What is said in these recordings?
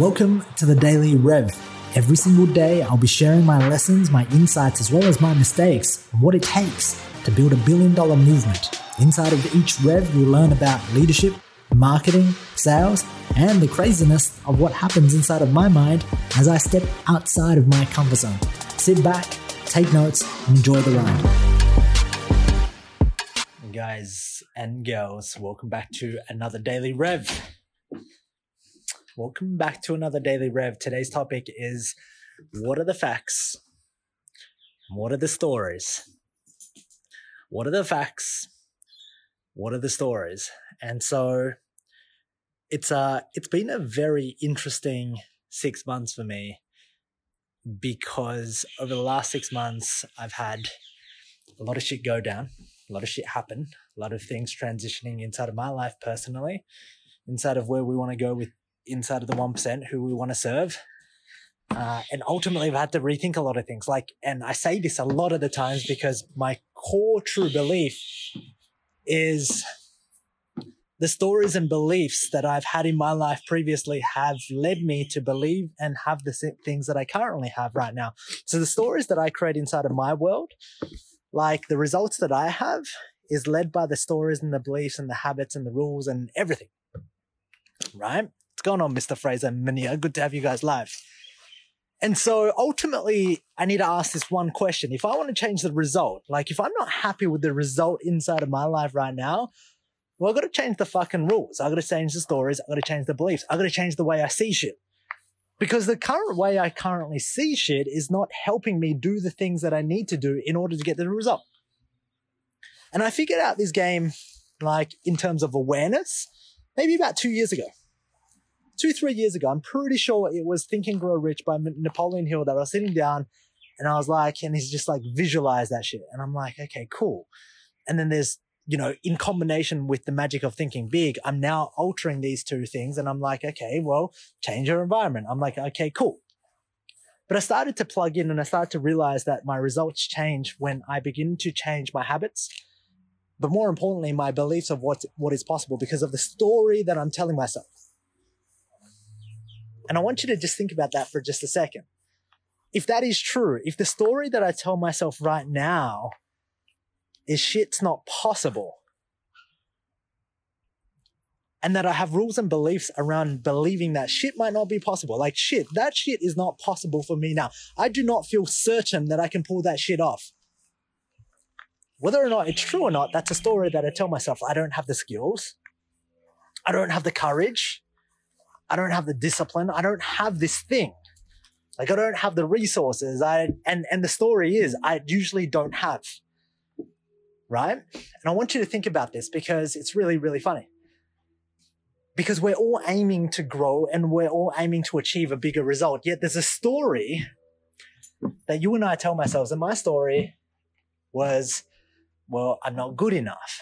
Welcome to the Daily Rev. Every single day, I'll be sharing my lessons, my insights, as well as my mistakes, and what it takes to build a billion dollar movement. Inside of each Rev, you'll learn about leadership, marketing, sales, and the craziness of what happens inside of my mind as I step outside of my comfort zone. Sit back, take notes, and enjoy the ride. Guys and girls, welcome back to another Daily Rev. Welcome back to another Daily Rev. Today's topic is what are the facts? What are the stories? What are the facts? What are the stories? And so it's uh it's been a very interesting six months for me because over the last six months I've had a lot of shit go down, a lot of shit happen, a lot of things transitioning inside of my life personally, inside of where we want to go with inside of the 1%, who we want to serve. Uh, and ultimately, I've had to rethink a lot of things. Like, and I say this a lot of the times because my core true belief is the stories and beliefs that I've had in my life previously have led me to believe and have the things that I currently have right now. So the stories that I create inside of my world, like the results that I have, is led by the stories and the beliefs and the habits and the rules and everything. Right? What's going on, Mr. Fraser and Minia? Good to have you guys live. And so ultimately, I need to ask this one question. If I want to change the result, like if I'm not happy with the result inside of my life right now, well, I've got to change the fucking rules. I've got to change the stories. I've got to change the beliefs. I've got to change the way I see shit. Because the current way I currently see shit is not helping me do the things that I need to do in order to get the result. And I figured out this game, like in terms of awareness, maybe about two years ago two, three years ago, I'm pretty sure it was Think and Grow Rich by Napoleon Hill that I was sitting down and I was like, and he's just like, visualize that shit. And I'm like, okay, cool. And then there's, you know, in combination with the magic of thinking big, I'm now altering these two things. And I'm like, okay, well, change your environment. I'm like, okay, cool. But I started to plug in and I started to realize that my results change when I begin to change my habits. But more importantly, my beliefs of what, what is possible because of the story that I'm telling myself. And I want you to just think about that for just a second. If that is true, if the story that I tell myself right now is shit's not possible, and that I have rules and beliefs around believing that shit might not be possible. Like shit, that shit is not possible for me now. I do not feel certain that I can pull that shit off. Whether or not it's true or not, that's a story that I tell myself. I don't have the skills. I don't have the courage. I don't have the discipline. I don't have this thing. Like I don't have the resources. I and and the story is I usually don't have. Right? And I want you to think about this because it's really really funny. Because we're all aiming to grow and we're all aiming to achieve a bigger result. Yet there's a story that you and I tell ourselves, and my story was, well, I'm not good enough.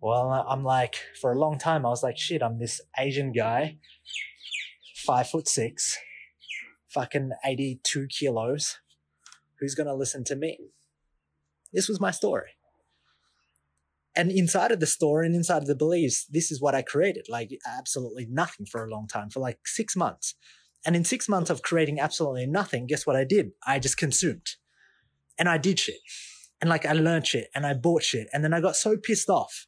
Well, I'm like, for a long time, I was like, shit, I'm this Asian guy, five foot six, fucking 82 kilos. Who's going to listen to me? This was my story. And inside of the story and inside of the beliefs, this is what I created like absolutely nothing for a long time, for like six months. And in six months of creating absolutely nothing, guess what I did? I just consumed and I did shit. And like I learned shit and I bought shit. And then I got so pissed off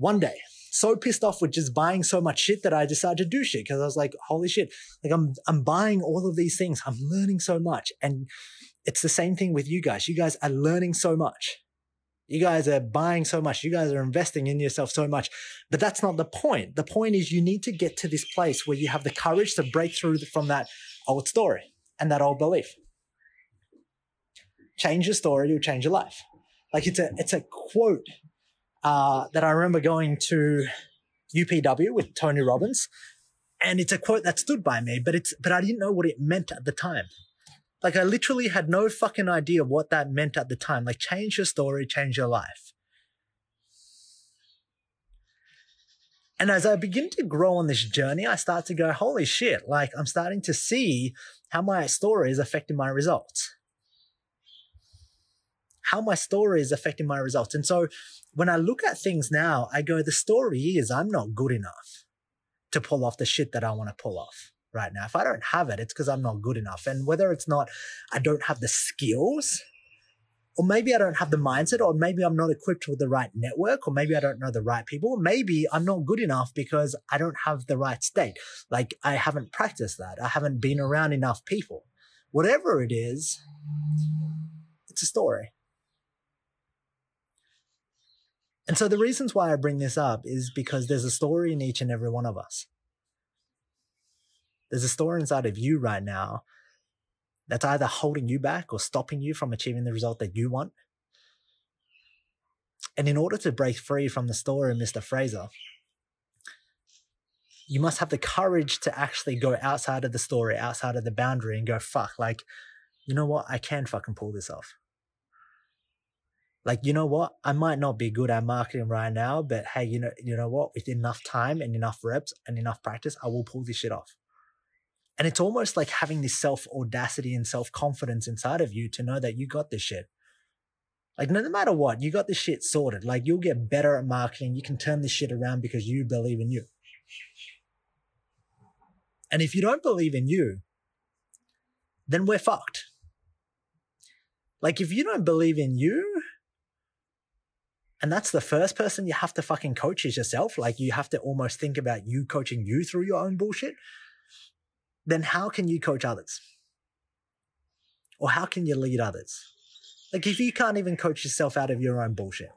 one day. So pissed off with just buying so much shit that I decided to do shit because I was like, holy shit, like I'm I'm buying all of these things. I'm learning so much. And it's the same thing with you guys. You guys are learning so much. You guys are buying so much. You guys are investing in yourself so much. But that's not the point. The point is you need to get to this place where you have the courage to break through from that old story and that old belief. Change your story, you'll change your life. Like it's a it's a quote uh, that I remember going to UPW with Tony Robbins, and it's a quote that stood by me, but it's but I didn't know what it meant at the time. Like I literally had no fucking idea what that meant at the time. Like change your story, change your life. And as I begin to grow on this journey, I start to go, holy shit, like I'm starting to see how my story is affecting my results how my story is affecting my results. And so when I look at things now, I go, the story is I'm not good enough. to pull off the shit that I want to pull off right now. If I don't have it, it's because I'm not good enough. And whether it's not, I don't have the skills, or maybe I don't have the mindset, or maybe I'm not equipped with the right network, or maybe I don't know the right people, or maybe I'm not good enough because I don't have the right state. Like I haven't practiced that. I haven't been around enough people. Whatever it is, it's a story. And so the reasons why I bring this up is because there's a story in each and every one of us. There's a story inside of you right now that's either holding you back or stopping you from achieving the result that you want. And in order to break free from the story, Mr. Fraser, you must have the courage to actually go outside of the story, outside of the boundary, and go, fuck, like, you know what? I can fucking pull this off. Like, you know what? I might not be good at marketing right now, but hey, you know, you know what? With enough time and enough reps and enough practice, I will pull this shit off. And it's almost like having this self audacity and self confidence inside of you to know that you got this shit. Like, no matter what, you got this shit sorted. Like, you'll get better at marketing. You can turn this shit around because you believe in you. And if you don't believe in you, then we're fucked. Like, if you don't believe in you, and that's the first person you have to fucking coach is yourself. Like, you have to almost think about you coaching you through your own bullshit then how can you coach others? Or how can you lead others? Like if you can't even coach yourself out of your own bullshit,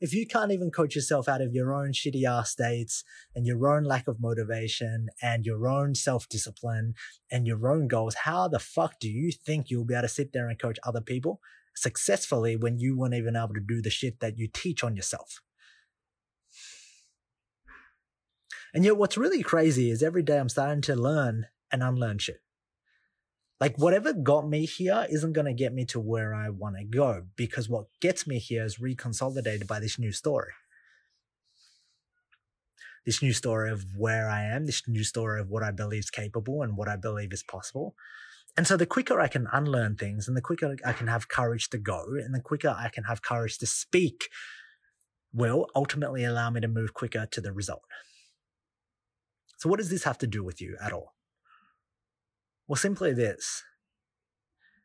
if you can't even coach yourself out of your own shitty ass states and your own lack of motivation and your own self discipline and your own goals, how the fuck do you think you'll be able to sit there and coach other people successfully when you weren't even able to do the shit that you teach on yourself? And yet, what's really crazy is every day I'm starting to learn and unlearn shit. Like, whatever got me here isn't going to get me to where I want to go because what gets me here is reconsolidated by this new story. This new story of where I am, this new story of what I believe is capable and what I believe is possible. And so the quicker I can unlearn things and the quicker I can have courage to go and the quicker I can have courage to speak will ultimately allow me to move quicker to the result. So, what does this have to do with you at all? Well, simply this.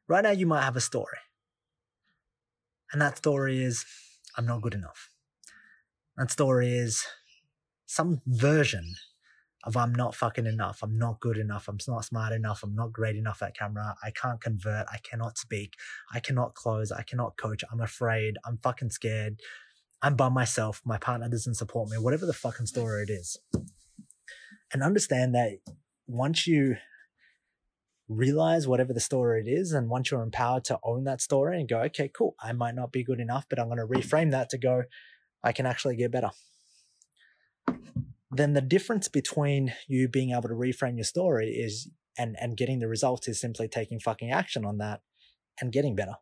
Right now, you might have a story. And that story is, I'm not good enough. That story is some version of I'm not fucking enough. I'm not good enough. I'm not smart enough. I'm not great enough at camera. I can't convert. I cannot speak. I cannot close. I cannot coach. I'm afraid. I'm fucking scared. I'm by myself. My partner doesn't support me. Whatever the fucking story it is and understand that once you realize whatever the story it is, and once you're empowered to own that story and go, okay, cool, I might not be good enough, but I'm going to reframe that to go, I can actually get better. Then the difference between you being able to reframe your story is and and getting the results is simply taking fucking action on that and getting better.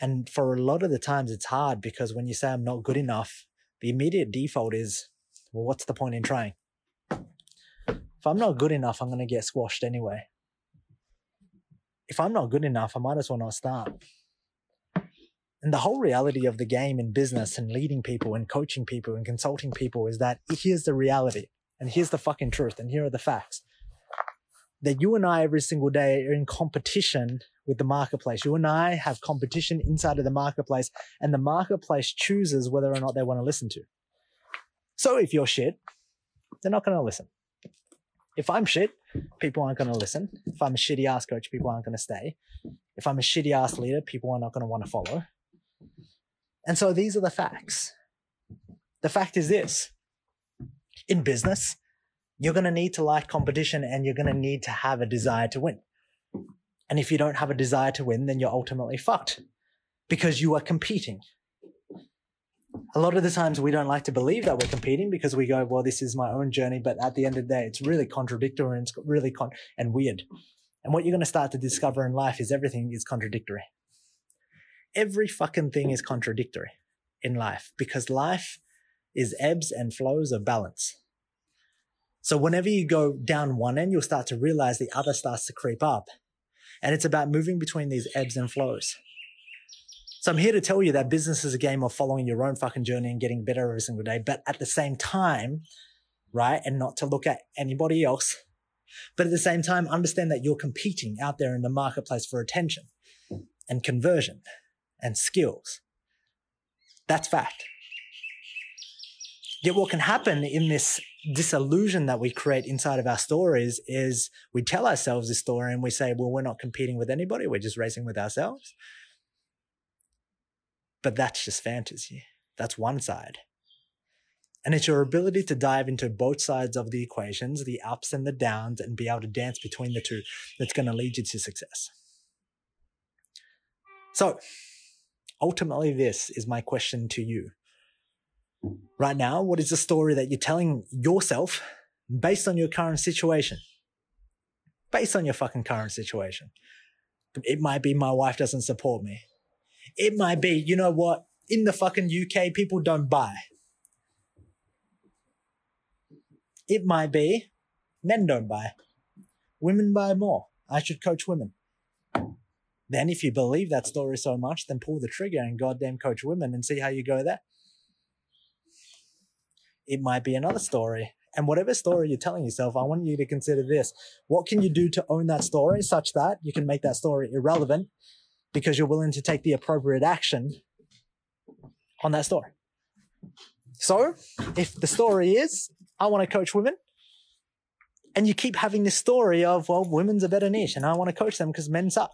And for a lot of the times it's hard because when you say I'm not good enough, the immediate default is, well, what's the point in trying? if I'm not good enough, I'm going to get squashed anyway. If I'm not good enough, I might as well not start. And the whole reality of the game in business and leading people and coaching people and consulting people is that here's the reality and here's the fucking truth and here are the facts. That you and I every single day are in competition with the marketplace. You and I have competition inside of the marketplace and the marketplace chooses whether or not they want to listen to. So if you're shit, they're not going to listen if I'm shit, people aren't going to listen. If I'm a shitty ass coach, people aren't going to stay. If I'm a shitty ass leader, people are not going to want to follow. And so these are the facts. The fact is this in business, you're going to need to like competition and you're going to need to have a desire to win. And if you don't have a desire to win, then you're ultimately fucked because you are competing a lot of the times we don't like to believe that we're competing because we go, well, this is my own journey. But at the end of the day, it's really contradictory and it's really con- and weird. And what you're going to start to discover in life is everything is contradictory. Every fucking thing is contradictory in life because life is ebbs and flows of balance. So whenever you go down one end, you'll start to realize the other starts to creep up. And it's about moving between these ebbs and flows. So I'm here to tell you that business is a game of following your own fucking journey and getting better every single day. But at the same time, right? And not to look at anybody else. But at the same time, understand that you're competing out there in the marketplace for attention and conversion and skills. That's fact. Yet what can happen in this disillusion that we create inside of our stories is we tell ourselves this story and we say, well, we're not competing with anybody. We're just racing with ourselves. But that's just fantasy. That's one side. And it's your ability to dive into both sides of the equations, the ups and the downs, and be able to dance between the two that's going to lead you to success. So, ultimately, this is my question to you. Right now, what is the story that you're telling yourself based on your current situation? Based on your fucking current situation. It might be my wife doesn't support me. It might be, you know what? In the fucking UK, people don't buy. It might be men don't buy. Women buy more. I should coach women. Then, if you believe that story so much, then pull the trigger and goddamn coach women and see how you go there. It might be another story. And whatever story you're telling yourself, I want you to consider this. What can you do to own that story such that you can make that story irrelevant because you're willing to take the appropriate action on that story? So, if the story is I want to coach women. And you keep having this story of, well, women's a better niche and I want to coach them because men suck.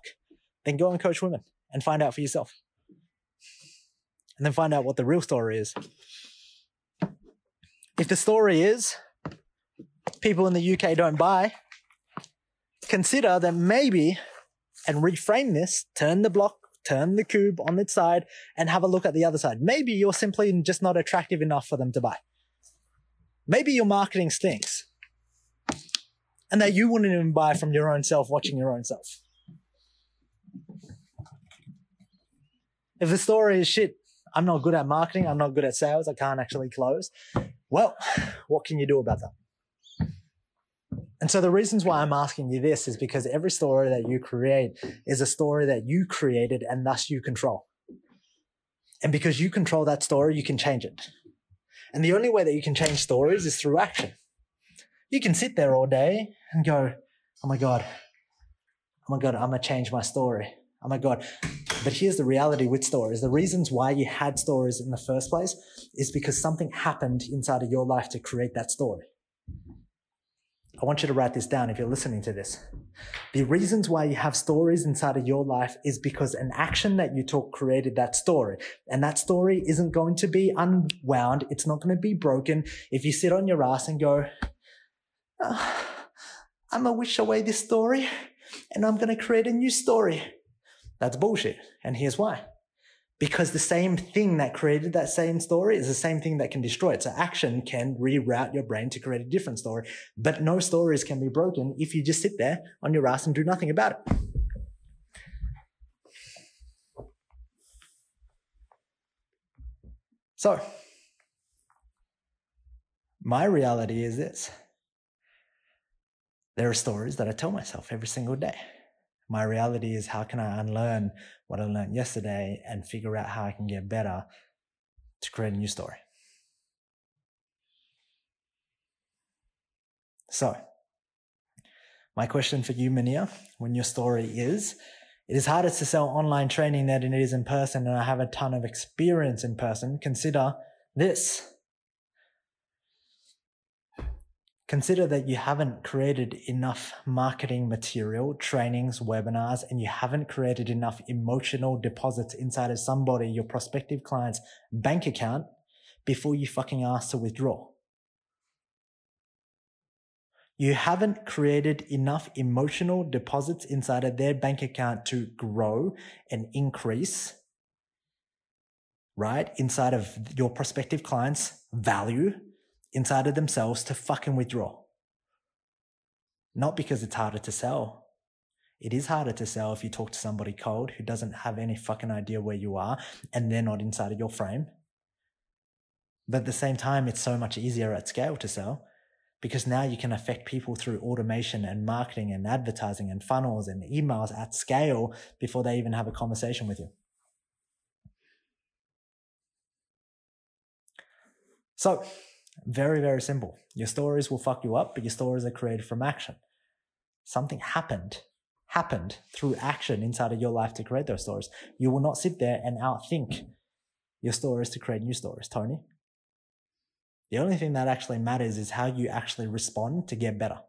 Then go and coach women and find out for yourself. And then find out what the real story is. If the story is people in the UK don't buy, consider that maybe, and reframe this, turn the block, turn the cube on its side, and have a look at the other side. Maybe you're simply just not attractive enough for them to buy. Maybe your marketing stinks and that you wouldn't even buy from your own self watching your own self. If the story is shit, I'm not good at marketing, I'm not good at sales, I can't actually close. Well, what can you do about that? And so the reasons why I'm asking you this is because every story that you create is a story that you created and thus you control. And because you control that story, you can change it. And the only way that you can change stories is through action. You can sit there all day and go, oh my God, oh my God, I'm going to change my story. Oh my God. But here's the reality with stories. The reasons why you had stories in the first place is because something happened inside of your life to create that story. I want you to write this down if you're listening to this. The reasons why you have stories inside of your life is because an action that you took created that story. And that story isn't going to be unwound. It's not going to be broken. If you sit on your ass and go, ah, oh, I'm going to wish away this story and I'm going to create a new story. That's bullshit. And here's why because the same thing that created that same story is the same thing that can destroy it. So action can reroute your brain to create a different story, but no stories can be broken if you just sit there on your ass and do nothing about it. So, my reality is this. There are stories that I tell myself every single day. My reality is how can I unlearn what I learned yesterday and figure out how I can get better to create a new story. So, my question for you, Mania, when your story is, it is harder to sell online training than it is in person, and I have a ton of experience in person. Consider this. Consider that you haven't created enough marketing material, trainings, webinars, and you haven't created enough emotional deposits inside of somebody, your prospective client's bank account before you fucking ask to withdraw. You haven't created enough emotional deposits inside of their bank account to grow and increase, right? Inside of your prospective client's value inside of themselves to fucking withdraw. Not because it's harder to sell. It is harder to sell if you talk to somebody cold who doesn't have any fucking idea where you are and they're not inside of your frame. But at the same time, it's so much easier at scale to sell because now you can affect people through automation and marketing and advertising and funnels and emails at scale before they even have a conversation with you. So Very, very simple. Your stories will fuck you up, but your stories are created from action. Something happened, happened through action inside of your life to create those stories. You will not sit there and outthink your stories to create new stories, Tony. The only thing that actually matters is how you actually respond to get better.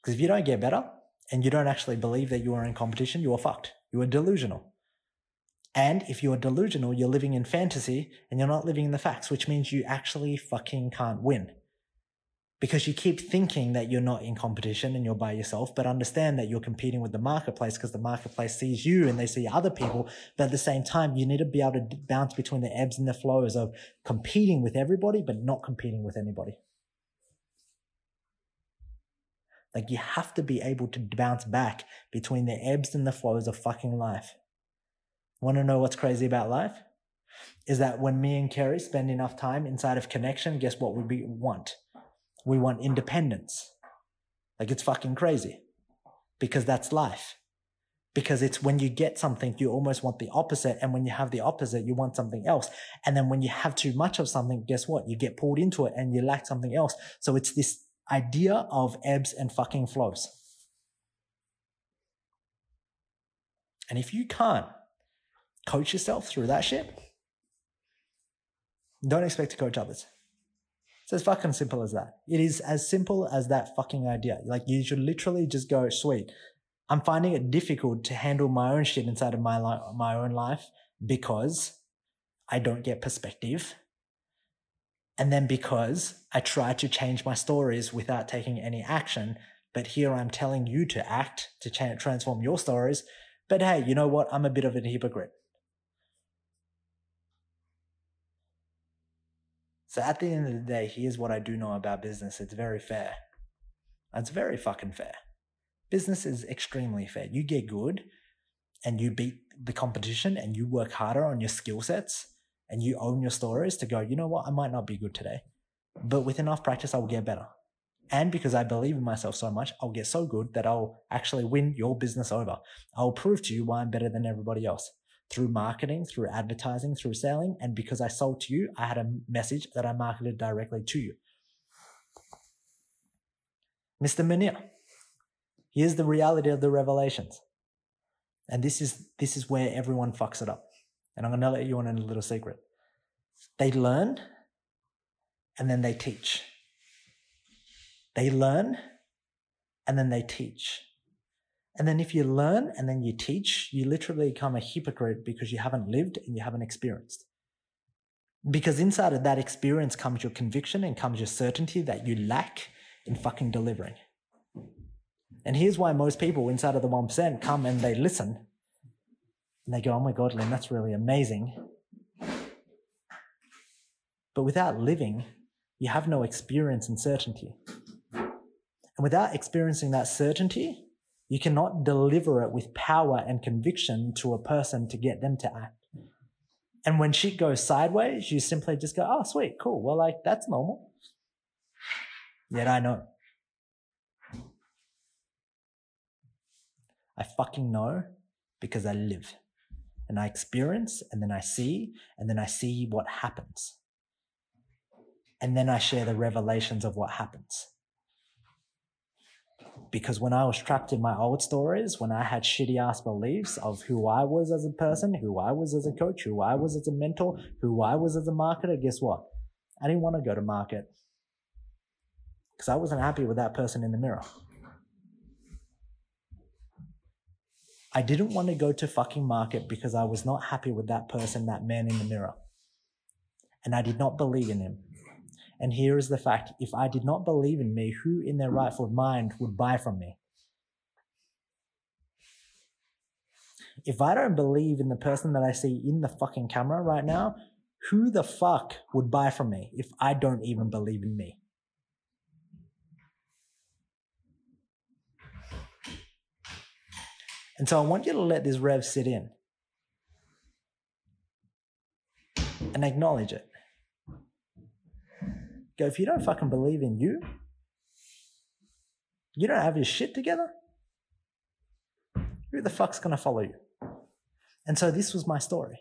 Because if you don't get better and you don't actually believe that you are in competition, you are fucked. You are delusional. And if you're delusional, you're living in fantasy and you're not living in the facts, which means you actually fucking can't win. Because you keep thinking that you're not in competition and you're by yourself, but understand that you're competing with the marketplace because the marketplace sees you and they see other people. But at the same time, you need to be able to bounce between the ebbs and the flows of competing with everybody, but not competing with anybody. Like you have to be able to bounce back between the ebbs and the flows of fucking life. Want to know what's crazy about life? Is that when me and Kerry spend enough time inside of connection, guess what we want? We want independence. Like it's fucking crazy because that's life. Because it's when you get something, you almost want the opposite. And when you have the opposite, you want something else. And then when you have too much of something, guess what? You get pulled into it and you lack something else. So it's this idea of ebbs and fucking flows. And if you can't coach yourself through that shit, don't expect to coach others. It's as fucking simple as that. It is as simple as that fucking idea. Like you should literally just go, sweet. I'm finding it difficult to handle my own shit inside of my life, my own life because I don't get perspective. And then because I try to change my stories without taking any action, but here I'm telling you to act to transform your stories. But hey, you know what? I'm a bit of a hypocrite. So at the end of the day, here's what I do know about business. It's very fair. It's very fucking fair. Business is extremely fair. You get good and you beat the competition and you work harder on your skill sets and you own your stories to go, you know what, I might not be good today, but with enough practice, I will get better. And because I believe in myself so much, I'll get so good that I'll actually win your business over. I'll prove to you why I'm better than everybody else through marketing, through advertising, through selling. And because I sold to you, I had a message that I marketed directly to you. Mr. Munir, here's the reality of the revelations. And this is, this is where everyone fucks it up. And I'm going to let you in a little secret. They learn and then they teach. They learn and then they teach. And then if you learn and then you teach, you literally become a hypocrite because you haven't lived and you haven't experienced. Because inside of that experience comes your conviction and comes your certainty that you lack in fucking delivering. And here's why most people inside of the 1% come and they listen and they go, oh my God, Linh, that's really amazing. But without living, you have no experience and certainty. And without experiencing that certainty, you cannot deliver it with power and conviction to a person to get them to act. And when shit goes sideways, you simply just go, oh, sweet, cool. Well, like, that's normal. Yet I know. I fucking know because I live and I experience and then I see and then I see what happens. And then I share the revelations of what happens. Because when I was trapped in my old stories, when I had shitty ass beliefs of who I was as a person, who I was as a coach, who I was as a mentor, who I was as a marketer, guess what? I didn't want to go to market because I wasn't happy with that person in the mirror. I didn't want to go to fucking market because I was not happy with that person, that man in the mirror. And I did not believe in him. And here is the fact if I did not believe in me, who in their rightful mind would buy from me? If I don't believe in the person that I see in the fucking camera right now, who the fuck would buy from me if I don't even believe in me? And so I want you to let this rev sit in and acknowledge it. Go, if you don't fucking believe in you, you don't have your shit together, who the fuck's gonna follow you? And so this was my story.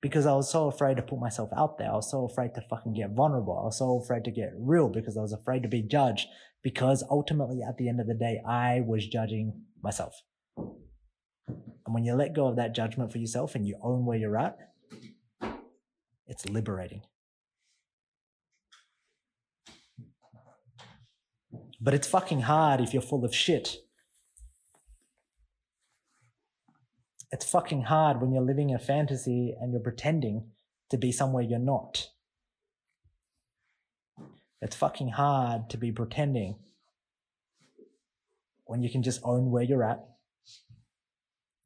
because I was so afraid to put myself out there. I was so afraid to fucking get vulnerable. I was so afraid to get real because I was afraid to be judged because ultimately at the end of the day, I was judging myself. And when you let go of that judgment for yourself and you own where you're at, it's liberating. But it's fucking hard if you're full of shit. It's fucking hard when you're living a fantasy and you're pretending to be somewhere you're not. It's fucking hard to be pretending when you can just own where you're at.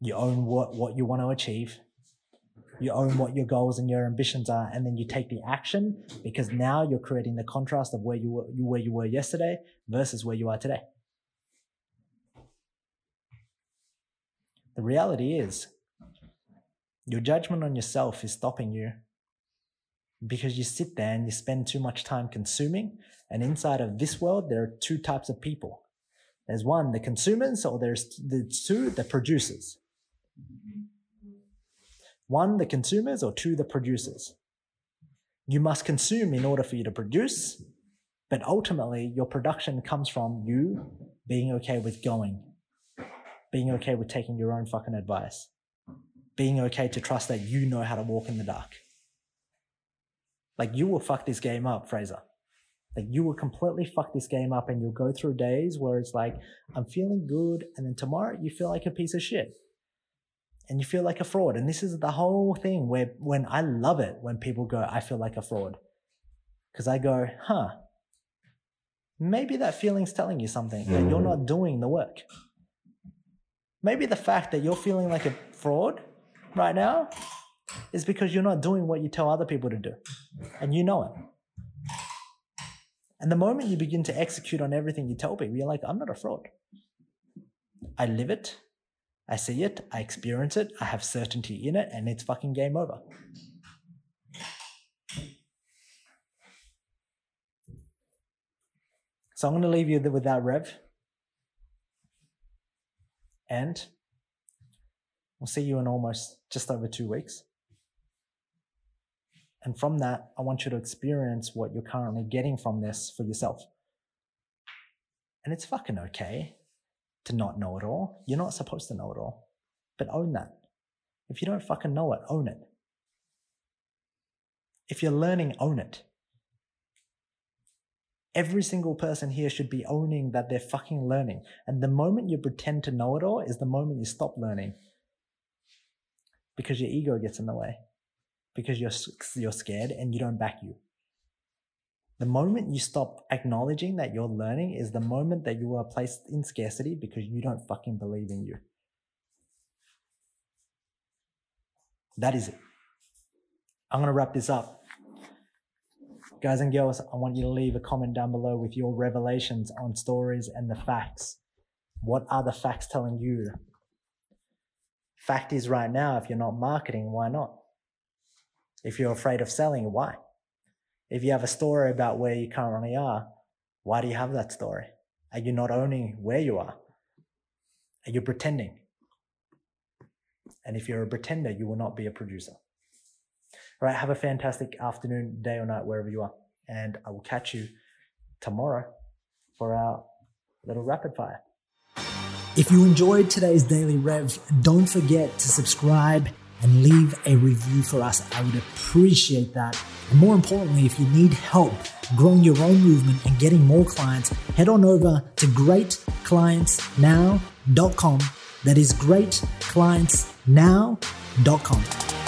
You own what, what you want to achieve. You own what your goals and your ambitions are, and then you take the action because now you're creating the contrast of where you were, where you were yesterday versus where you are today. The reality is, your judgment on yourself is stopping you because you sit there and you spend too much time consuming. And inside of this world, there are two types of people. There's one, the consumers, or there's the two, the producers. One, the consumers, or two, the producers. You must consume in order for you to produce, but ultimately, your production comes from you being okay with going, being okay with taking your own fucking advice, being okay to trust that you know how to walk in the dark. Like, you will fuck this game up, Fraser. Like, you will completely fuck this game up, and you'll go through days where it's like, I'm feeling good, and then tomorrow you feel like a piece of shit and you feel like a fraud. And this is the whole thing where when I love it when people go, I feel like a fraud. Because I go, huh, maybe that feeling's telling you something that you're not doing the work. Maybe the fact that you're feeling like a fraud right now is because you're not doing what you tell other people to do. And you know it. And the moment you begin to execute on everything you tell people, you're like, I'm not a fraud. I live it. I see it. I experience it. I have certainty in it. And it's fucking game over. So I'm going to leave you with that rev. And we'll see you in almost just over two weeks. And from that, I want you to experience what you're currently getting from this for yourself. And it's fucking okay to not know it all. You're not supposed to know it all, but own that. If you don't fucking know it, own it. If you're learning, own it. Every single person here should be owning that they're fucking learning. And the moment you pretend to know it all is the moment you stop learning. Because your ego gets in the way. Because you're, you're scared and you don't back you. The moment you stop acknowledging that you're learning is the moment that you are placed in scarcity because you don't fucking believe in you. That is it. I'm going to wrap this up. Guys and girls, I want you to leave a comment down below with your revelations on stories and the facts. What are the facts telling you? Fact is, right now, if you're not marketing, why not? If you're afraid of selling, why? If you have a story about where you currently are, why do you have that story? Are you not owning where you are? Are you pretending? And if you're a pretender, you will not be a producer. All right, have a fantastic afternoon, day, or night, wherever you are. And I will catch you tomorrow for our little rapid fire. If you enjoyed today's Daily Rev, don't forget to subscribe and leave a review for us. I would appreciate that. And more importantly, if you need help growing your own movement and getting more clients, head on over to greatclientsnow.com. That is greatclientsnow.com.